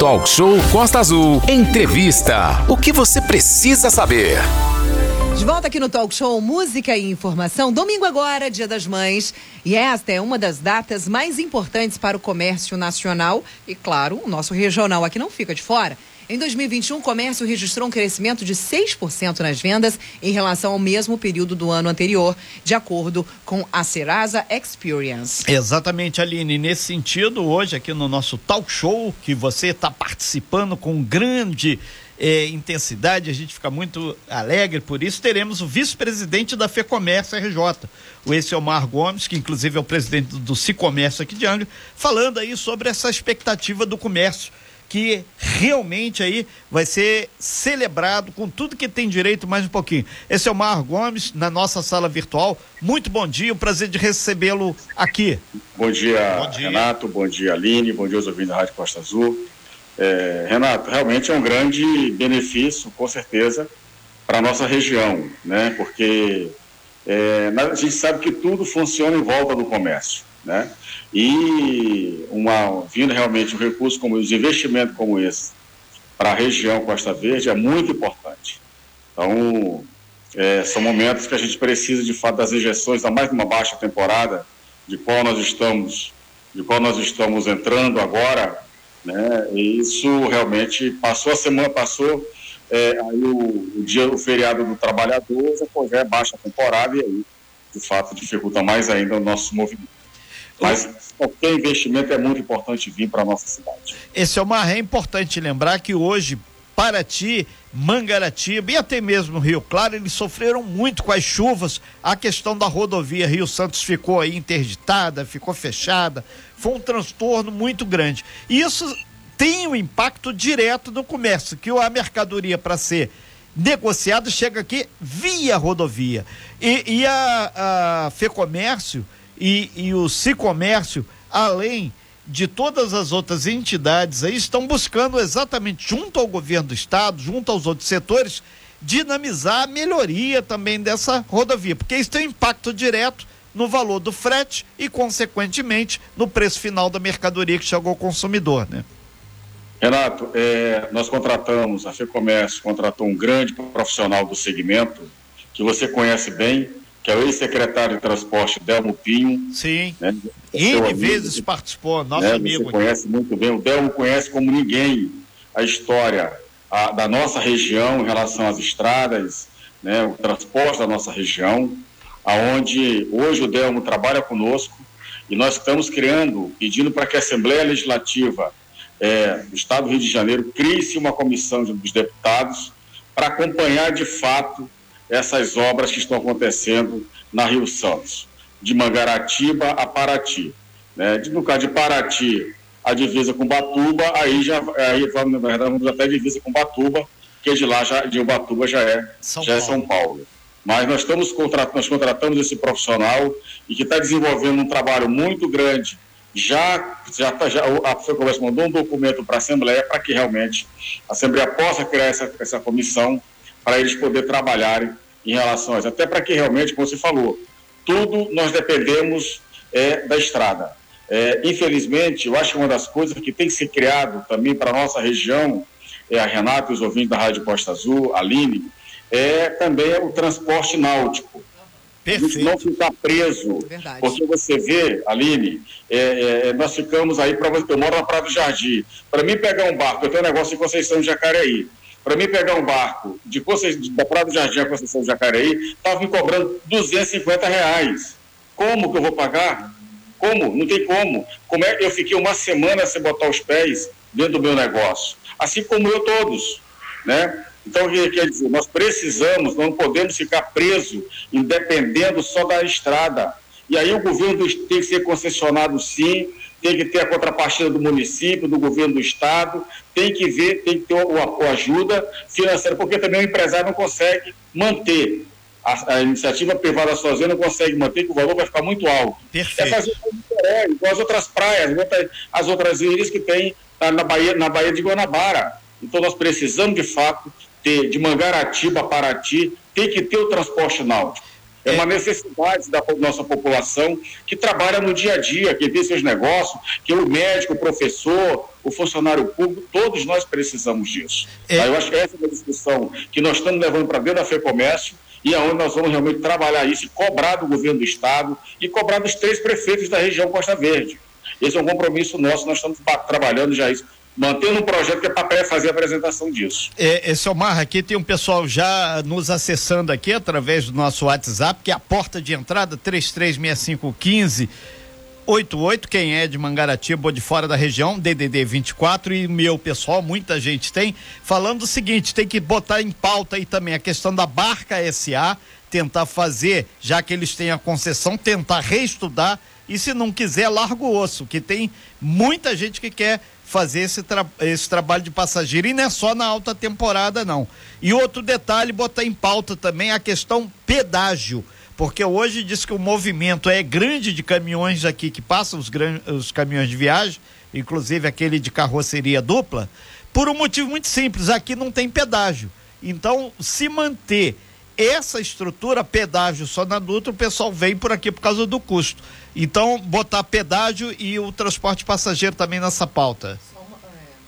Talk Show Costa Azul. Entrevista. O que você precisa saber? De volta aqui no Talk Show Música e Informação. Domingo agora, Dia das Mães. E esta é uma das datas mais importantes para o comércio nacional e, claro, o nosso regional aqui não fica de fora. Em 2021, o comércio registrou um crescimento de 6% nas vendas em relação ao mesmo período do ano anterior, de acordo com a Serasa Experience. Exatamente, Aline. Nesse sentido, hoje aqui no nosso talk show, que você está participando com grande eh, intensidade, a gente fica muito alegre por isso, teremos o vice-presidente da FEComércio RJ, o Essiomar Gomes, que inclusive é o presidente do Cicomércio aqui de Angra, falando aí sobre essa expectativa do comércio que realmente aí vai ser celebrado com tudo que tem direito mais um pouquinho. Esse é o Mar Gomes, na nossa sala virtual. Muito bom dia, o prazer de recebê-lo aqui. Bom dia, bom dia, Renato, bom dia, Aline, bom dia aos ouvintes da Rádio Costa Azul. É, Renato, realmente é um grande benefício, com certeza, para a nossa região, né? Porque é, a gente sabe que tudo funciona em volta do comércio, né? E uma, vindo realmente um recurso como os investimentos como esse para a região Costa Verde é muito importante. Então, é, são momentos que a gente precisa de fato das injeções, ainda mais numa baixa temporada, de qual nós estamos, de qual nós estamos entrando agora, né? E isso realmente passou a semana, passou é, aí o, o, dia, o feriado do trabalhador, já é baixa temporada e aí, de fato, dificulta mais ainda o nosso movimento. Mas qualquer investimento é muito importante vir para a nossa cidade. Esse é uma é importante lembrar que hoje Paraty, Mangaratiba e até mesmo Rio Claro, eles sofreram muito com as chuvas. A questão da rodovia Rio Santos ficou aí interditada, ficou fechada. Foi um transtorno muito grande. E isso tem um impacto direto no comércio, que a mercadoria para ser negociada chega aqui via rodovia. E, e a, a FEComércio e, e o Cicomércio, além de todas as outras entidades aí, estão buscando exatamente junto ao governo do estado, junto aos outros setores, dinamizar a melhoria também dessa rodovia, porque isso tem impacto direto no valor do frete e, consequentemente, no preço final da mercadoria que chegou ao consumidor, né? Renato, é, nós contratamos, a FEComércio contratou um grande profissional do segmento, que você conhece bem, que é o ex-secretário de Transporte Delmo Pinho. Sim. Né? N vezes amigo, participou, nosso né? amigo. Você conhece muito bem, o Delmo conhece como ninguém a história a, da nossa região em relação às estradas, né? o transporte da nossa região, aonde hoje o Delmo trabalha conosco e nós estamos criando, pedindo para que a Assembleia Legislativa é, do Estado do Rio de Janeiro crie-se uma comissão dos deputados para acompanhar de fato essas obras que estão acontecendo na Rio Santos, de Mangaratiba a Paraty. Né? De, no caso de Paraty, a divisa com Batuba, aí já aí, na verdade, vamos até a divisa com Batuba, que de lá já, de Ubatuba já é São, já Paulo. É São Paulo. Mas nós estamos contratando, nós contratamos esse profissional e que está desenvolvendo um trabalho muito grande. Já, já, tá, já a FEComércio mandou um documento para a Assembleia para que realmente a Assembleia possa criar essa, essa comissão para eles poderem trabalharem em relação a isso. Até para que realmente, como você falou, tudo nós dependemos é, da estrada. É, infelizmente, eu acho que uma das coisas que tem que ser criado também para a nossa região, é a Renata os ouvintes da Rádio Costa Azul, a Aline, é também o transporte náutico. Perfeito. Não ficar preso. Verdade. Porque você vê, Aline, é, é, nós ficamos aí, para eu moro na Praia do Jardim. Para mim pegar um barco, eu tenho um negócio em Conceição de Jacareí. Para mim pegar um barco de da Praia do Jardim a Conceição de Jacareí, estava me cobrando 250 reais. Como que eu vou pagar? Como? Não tem como. como é? Eu fiquei uma semana sem botar os pés dentro do meu negócio. Assim como eu todos. Né? Então, quer dizer, nós precisamos, não podemos ficar presos, independendo só da estrada. E aí o governo tem que ser concessionado sim, tem que ter a contrapartida do município, do governo do estado, tem que ver, tem que ter o, ajuda financeira, porque também o empresário não consegue manter. A, a iniciativa privada sozinha não consegue manter, que o valor vai ficar muito alto. Perfeito. É fazer é, igual as outras praias, as outras ilhas que tem na Bahia, na Bahia de Guanabara. Então nós precisamos, de fato, ter de Mangaratiba a Paraty, tem que ter o transporte náutico. É uma necessidade da nossa população que trabalha no dia a dia, que tem seus negócios, que o médico, o professor, o funcionário público, todos nós precisamos disso. É. Eu acho que essa é uma discussão que nós estamos levando para dentro da FEComércio e aonde nós vamos realmente trabalhar isso cobrar do governo do Estado e cobrar dos três prefeitos da região Costa Verde. Esse é um compromisso nosso, nós estamos trabalhando já isso mantendo um projeto que é para fazer a apresentação disso. É, esse Omar, aqui tem um pessoal já nos acessando aqui através do nosso WhatsApp, que é a porta de entrada 336515 88, quem é de Mangaratiba ou de fora da região, DDD 24 e meu pessoal, muita gente tem, falando o seguinte, tem que botar em pauta aí também a questão da Barca SA, tentar fazer, já que eles têm a concessão, tentar reestudar e se não quiser, larga o osso, que tem muita gente que quer fazer esse, tra esse trabalho de passageiro e não é só na alta temporada não. E outro detalhe, botar em pauta também a questão pedágio porque hoje diz que o movimento é grande de caminhões aqui que passam os, os caminhões de viagem, inclusive aquele de carroceria dupla, por um motivo muito simples, aqui não tem pedágio. Então, se manter essa estrutura, pedágio só na Dutra, o pessoal vem por aqui por causa do custo. Então, botar pedágio e o transporte passageiro também nessa pauta.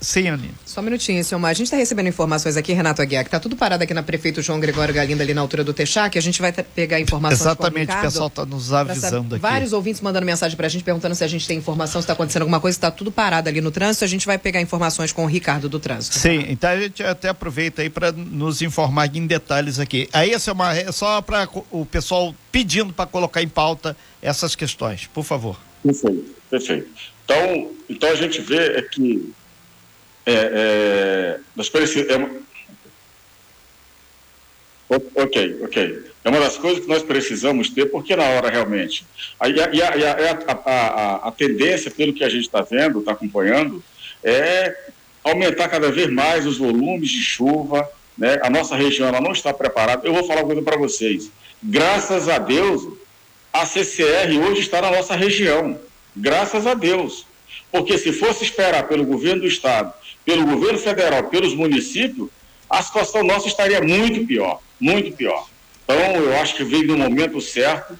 Sim, Aninha. Só um minutinho, senhor Mar. A gente está recebendo informações aqui, Renato Aguiar, que está tudo parado aqui na Prefeito João Gregório Galindo, ali na altura do Texac. A gente vai pegar informações Exatamente, o, o pessoal está nos avisando aqui. Vários ouvintes mandando mensagem para a gente, perguntando se a gente tem informação, se está acontecendo alguma coisa, está tudo parado ali no trânsito. A gente vai pegar informações com o Ricardo do Trânsito. Sim, então a gente até aproveita aí para nos informar em detalhes aqui. Aí é, uma, é só para o pessoal pedindo para colocar em pauta essas questões, por favor. Perfeito, perfeito. Então, então a gente vê é que é, é, nós precisamos. É, ok, ok. É uma das coisas que nós precisamos ter, porque na hora realmente. A, a, a, a tendência, pelo que a gente está vendo, está acompanhando, é aumentar cada vez mais os volumes de chuva. Né? A nossa região ela não está preparada. Eu vou falar uma coisa para vocês. Graças a Deus, a CCR hoje está na nossa região. Graças a Deus. Porque se fosse esperar pelo governo do Estado pelo governo federal, pelos municípios, a situação nossa estaria muito pior, muito pior. Então, eu acho que veio no momento certo.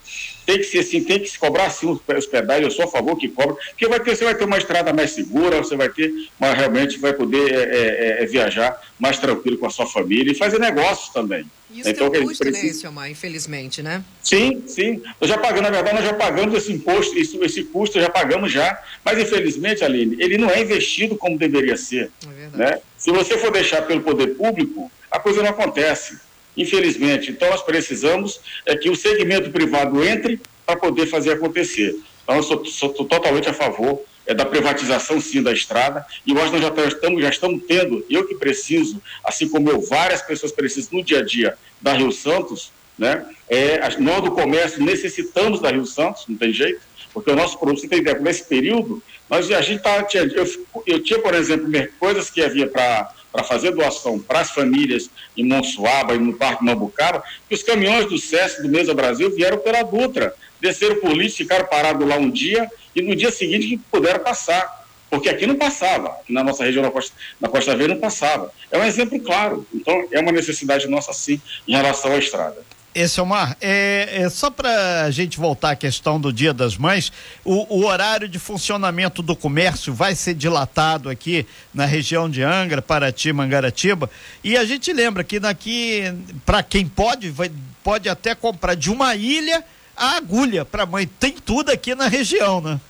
Tem que ser assim, tem que se cobrar assim os pedais, eu sou a favor que cobra, porque vai ter, você vai ter uma estrada mais segura, você vai ter, mas realmente vai poder é, é, é, é viajar mais tranquilo com a sua família e fazer negócios também. Isso então, tem um custo, precisa... né, Silmar, infelizmente, né? Sim, sim. Nós já pagamos, na verdade, nós já pagamos esse imposto, esse, esse custo já pagamos já, mas infelizmente, Aline, ele não é investido como deveria ser. É né? Se você for deixar pelo poder público, a coisa não acontece, infelizmente. Então, nós precisamos é que o segmento privado entre para poder fazer acontecer. Então, eu sou, sou totalmente a favor é, da privatização, sim, da estrada. E nós já estamos, já estamos tendo, eu que preciso, assim como eu, várias pessoas precisam no dia a dia da Rio Santos, né? É, nós do comércio necessitamos da Rio Santos, não tem jeito, porque o nosso produto, você tem ideia, nesse período, nós, a gente tá, eu, eu tinha, por exemplo, coisas que havia para para fazer doação para as famílias em Monsuaba e no Parque Mambucaba, que os caminhões do SESC do Mesa Brasil vieram pela Dutra, desceram por lixo, ficaram parados lá um dia e no dia seguinte puderam passar. Porque aqui não passava, aqui na nossa região, na Costa, na Costa Verde, não passava. É um exemplo claro. Então, é uma necessidade nossa, sim, em relação à estrada. Esse Omar, é, é só para a gente voltar à questão do Dia das Mães, o, o, horário de funcionamento do comércio vai ser dilatado aqui na região de Angra, Paraty, Mangaratiba, e a gente lembra que daqui, para quem pode, vai, pode até comprar de uma ilha a agulha para mãe. Tem tudo aqui na região, né?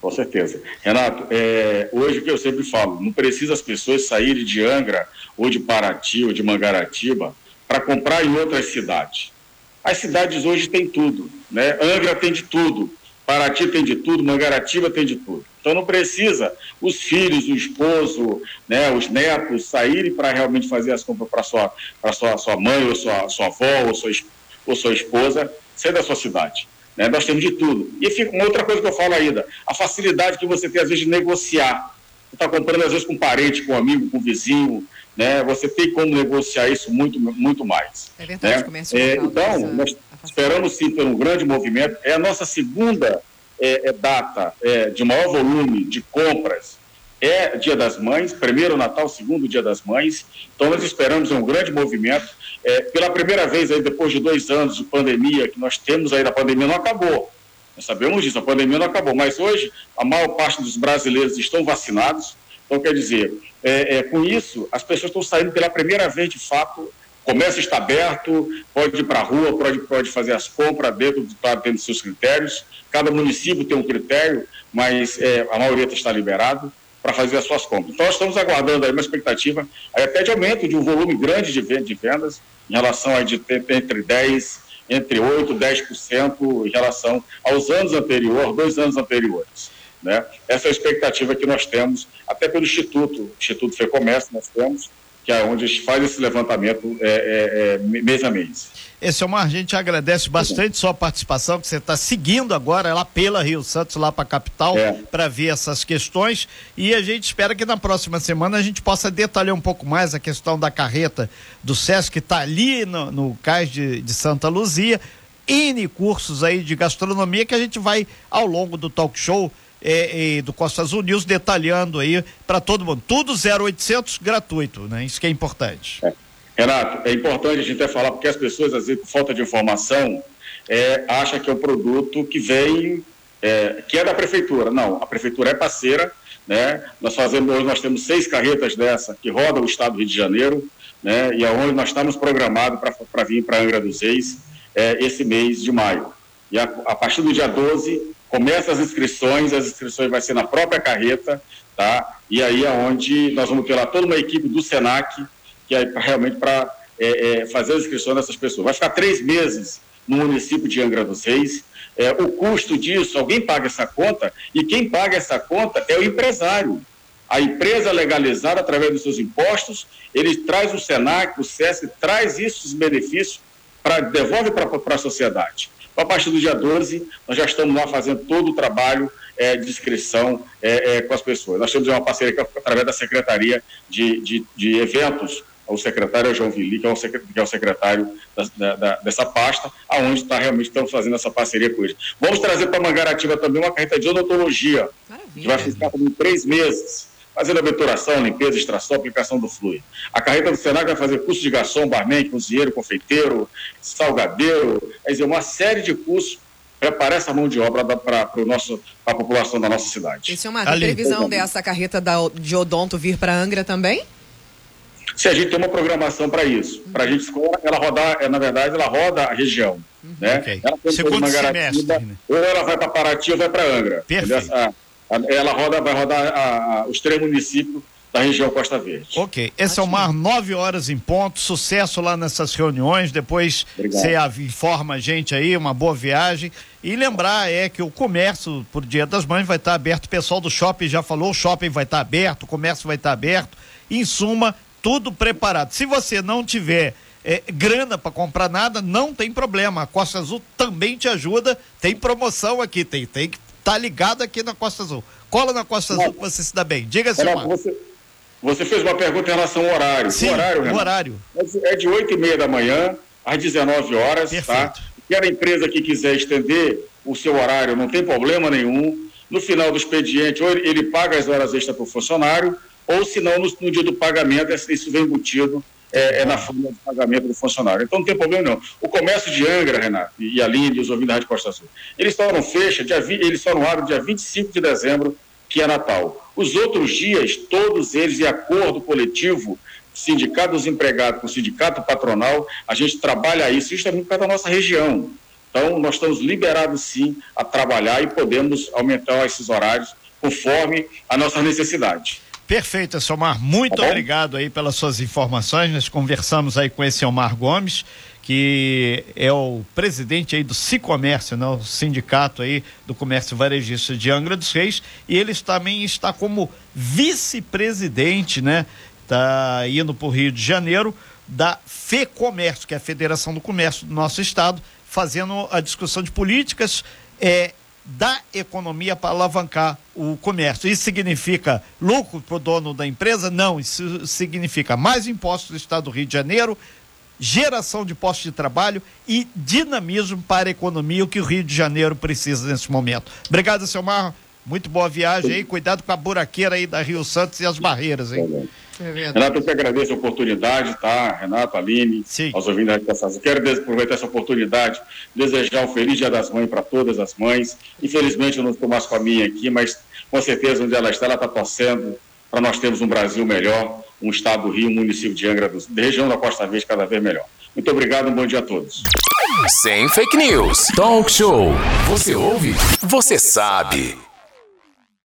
Com certeza. Renato, é, hoje que eu sempre falo, não precisa as pessoas saírem de Angra, ou de Paraty, ou de Mangaratiba, para comprar em outras cidades. As cidades hoje têm tudo, né? Angra tem de tudo, Paraty tem de tudo, Mangaratiba tem de tudo. Então não precisa os filhos, o esposo, né, os netos saírem para realmente fazer as compras para sua, para sua, sua mãe, ou sua, sua avó, ou sua, ou sua esposa, ser da sua cidade. Né? Nós temos de tudo. E fica uma outra coisa que eu falo ainda, a facilidade que você tem, às vezes, de negociar. Você está comprando, às vezes, com um parente, com um amigo, com um vizinho, né? Você tem como negociar isso muito, muito mais. É verdade, né? comércio é, Então, nós esperamos sim ter um grande movimento. É a nossa segunda é, é data é, de maior volume de compras é Dia das Mães, primeiro Natal, segundo Dia das Mães. Então nós esperamos um grande movimento. É, pela primeira vez aí depois de dois anos de pandemia que nós temos aí, a pandemia não acabou. Nós sabemos disso, a pandemia não acabou. Mas hoje a maior parte dos brasileiros estão vacinados. Então, quer dizer, é, é, com isso, as pessoas estão saindo pela primeira vez, de fato, comércio está aberto, pode ir para a rua, pode, pode fazer as compras dentro, tá, dentro dos seus critérios. Cada município tem um critério, mas é, a maioria está liberado para fazer as suas compras. Então, nós estamos aguardando aí uma expectativa aí até de aumento de um volume grande de vendas, em relação a de entre 10%, entre 8% e 10% em relação aos anos anteriores, dois anos anteriores. Né? Essa é a expectativa que nós temos, até pelo Instituto, Instituto FEComércio nós temos, que é onde a gente faz esse levantamento é, é, é, mês a mês. Esse Omar, a gente agradece bastante sua participação, que você está seguindo agora lá pela Rio Santos, lá para a capital, é. para ver essas questões. E a gente espera que na próxima semana a gente possa detalhar um pouco mais a questão da carreta do SESC, que está ali no, no cais de, de Santa Luzia. N cursos aí de gastronomia que a gente vai, ao longo do talk show, é, é, do Costa Azul News detalhando aí para todo mundo. Tudo 0800 gratuito, né? Isso que é importante. É. Renato, é importante a gente até falar, porque as pessoas, às vezes, por falta de informação, é, acham que é um produto que vem, é, que é da prefeitura. Não, a prefeitura é parceira, né? Nós fazemos, hoje nós temos seis carretas dessa que rodam o estado do Rio de Janeiro, né? E aonde nós estamos programados para vir para Angra dos Reis é, esse mês de maio. E a, a partir do dia 12, começa as inscrições, as inscrições vai ser na própria carreta, tá? E aí aonde nós vamos ter lá toda uma equipe do Senac, que é realmente para é, é, fazer as inscrições dessas pessoas. Vai ficar três meses no município de Angra dos Reis. É, o custo disso, alguém paga essa conta, e quem paga essa conta é o empresário. A empresa legalizada através dos seus impostos, ele traz o SENAC, o SESC, traz esses benefícios, para devolve para a sociedade. Então, a partir do dia 12, nós já estamos lá fazendo todo o trabalho é, de inscrição é, é, com as pessoas. Nós temos uma parceria através da Secretaria de, de, de Eventos o secretário João Vili, que é o, é o secretário da, da, dessa pasta, aonde está realmente estamos fazendo essa parceria com eles. Vamos trazer para Mangaratiba também uma carreta de odontologia, Maravilha. que vai ficar por três meses, fazendo aberturação, limpeza, extração, aplicação do fluido. A carreta do Senac vai fazer curso de garçom, barman, cozinheiro, confeiteiro, salgadeiro, quer dizer, uma série de cursos preparar essa mão de obra para a população da nossa cidade. E, senhor Marco, a previsão dessa carreta da, de odonto vir para Angra também? se a gente tem uma programação para isso. Para a gente ela rodar, é, na verdade, ela roda a região. Uhum. Né? Okay. Ela Segundo semestre. Né? Ou ela vai para Paraty ou vai para Angra. Perfeito. A, a, ela roda, vai rodar a, os três municípios da região Costa Verde. Ok. Esse é o mar, nove horas em ponto, sucesso lá nessas reuniões, depois você informa a gente aí, uma boa viagem. E lembrar é que o comércio por Dia das Mães vai estar aberto, o pessoal do shopping já falou, o shopping vai estar aberto, o comércio vai estar aberto. Em suma, tudo preparado. Se você não tiver é, grana para comprar nada, não tem problema. A Costa Azul também te ajuda. Tem promoção aqui, tem, tem que tá ligado aqui na Costa Azul. Cola na Costa Azul que você se dá bem. Diga, se você, você fez uma pergunta em relação ao horário. Sim, o horário, o horário. É de 8 e meia da manhã às 19 horas, tá? Perfeito. tá? Quer a empresa que quiser estender o seu horário, não tem problema nenhum. No final do expediente, ou ele paga as horas extras para o funcionário, ou se não, no, no, dia do pagamento, isso vem embutido é, é, na forma de pagamento do funcionário. Então não tem problema não. O comércio de Angra, Renato, e Aline, os ouvintes da Rádio Costa Sul, eles só não dia, eles só não abrem dia 25 de dezembro, que é Natal. Os outros dias, todos eles, em acordo coletivo, sindicato dos empregados com sindicato patronal, a gente trabalha isso, é muito perto da nossa região. Então, nós estamos liberados sim a trabalhar e podemos aumentar esses horários conforme a nossa necessidade. Perfeito, Selmar. Muito tá obrigado aí pelas suas informações. Nós conversamos aí com esse Elmar Gomes, que é o presidente aí do Cicomércio, né? o sindicato aí do comércio varejista de Angra dos Reis, e ele também está como vice-presidente, né? Tá indo para o Rio de Janeiro da FEComércio, que é a Federação do Comércio do nosso estado, fazendo a discussão de políticas é, da economia para alavancar o comércio. Isso significa lucro para o dono da empresa? Não, isso significa mais impostos do Estado do Rio de Janeiro, geração de postos de trabalho e dinamismo para a economia, o que o Rio de Janeiro precisa nesse momento. Obrigado, Selmar. Muito boa viagem aí. Cuidado com a buraqueira aí da Rio Santos e as barreiras, hein? É Renato, eu que agradeço a oportunidade, tá? Renato, Aline, Sim. aos ouvintes da Estação. Quero aproveitar essa oportunidade, desejar um feliz Dia das Mães para todas as mães. Infelizmente eu não estou mais com a minha aqui, mas com certeza onde ela está, ela está torcendo para nós termos um Brasil melhor, um estado do Rio, um município de Angra, do, região da Costa Verde cada vez melhor. Muito obrigado, um bom dia a todos. Sem fake news. Talk show. Você ouve? Você sabe.